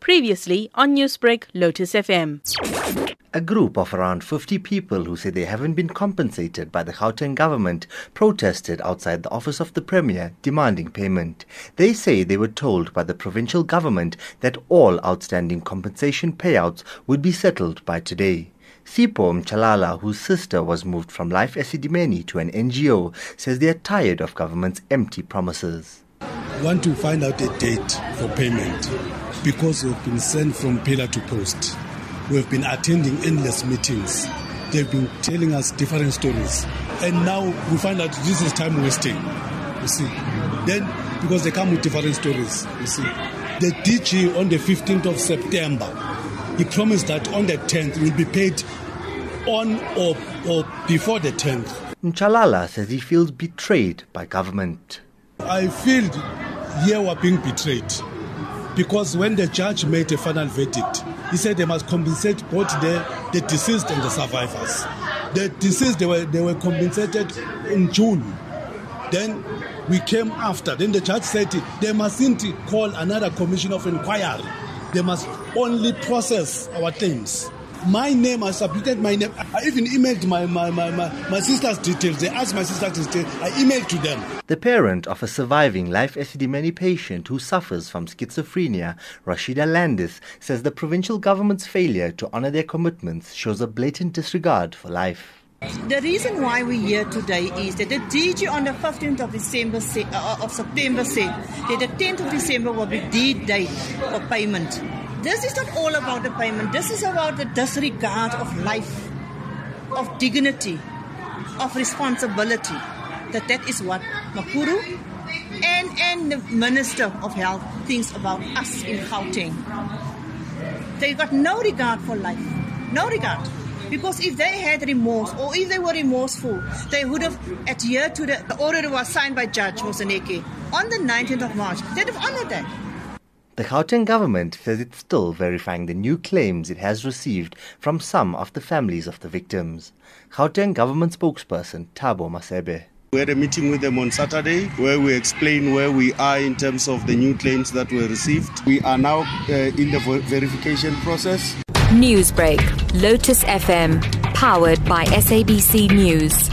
Previously on Newsbreak, Lotus FM. A group of around 50 people who say they haven't been compensated by the Gauteng government protested outside the office of the Premier demanding payment. They say they were told by the provincial government that all outstanding compensation payouts would be settled by today. Sipho Mchalala, whose sister was moved from Life Esidimeni to an NGO, says they are tired of government's empty promises. We want to find out a date for payment because we've been sent from pillar to post. We've been attending endless meetings. They've been telling us different stories. And now we find out this is time wasting. You see. Then, because they come with different stories, you see. The DG on the 15th of September, he promised that on the 10th will be paid on or, or before the 10th. Mchalala says he feels betrayed by government. I feel here we're being betrayed because when the judge made a final verdict, he said they must compensate both the, the deceased and the survivors. The deceased, they were, they were compensated in June. Then we came after. Then the judge said they mustn't call another commission of inquiry. They must only process our claims. My name, I submitted my name. I even emailed my, my, my, my, my sister's details. They asked my sister's details. I emailed to them. The parent of a surviving Life Esidimeni patient who suffers from schizophrenia, Rashida Landis, says the provincial government's failure to honor their commitments shows a blatant disregard for life. The reason why we're here today is that the DG on the 15th of December say, uh, of September said that the 10th of December will be the date for payment. This is not all about the payment. This is about the disregard of life, of dignity, of responsibility. That that is what Makhura and, and the Minister of Health thinks about us in Gauteng. They got no regard for life. No regard. Because if they had remorse or if they were remorseful, they would have adhered to the order that was signed by Judge Moseneke on the 19th of March. They'd have honored that. The Gauteng government says it's still verifying the new claims it has received from some of the families of the victims. Gauteng government spokesperson Thabo Masebe. We had a meeting with them on Saturday where we explain where we are in terms of the new claims that were received. We are now uh, in the verification process. Newsbreak, Lotus FM, powered by SABC News.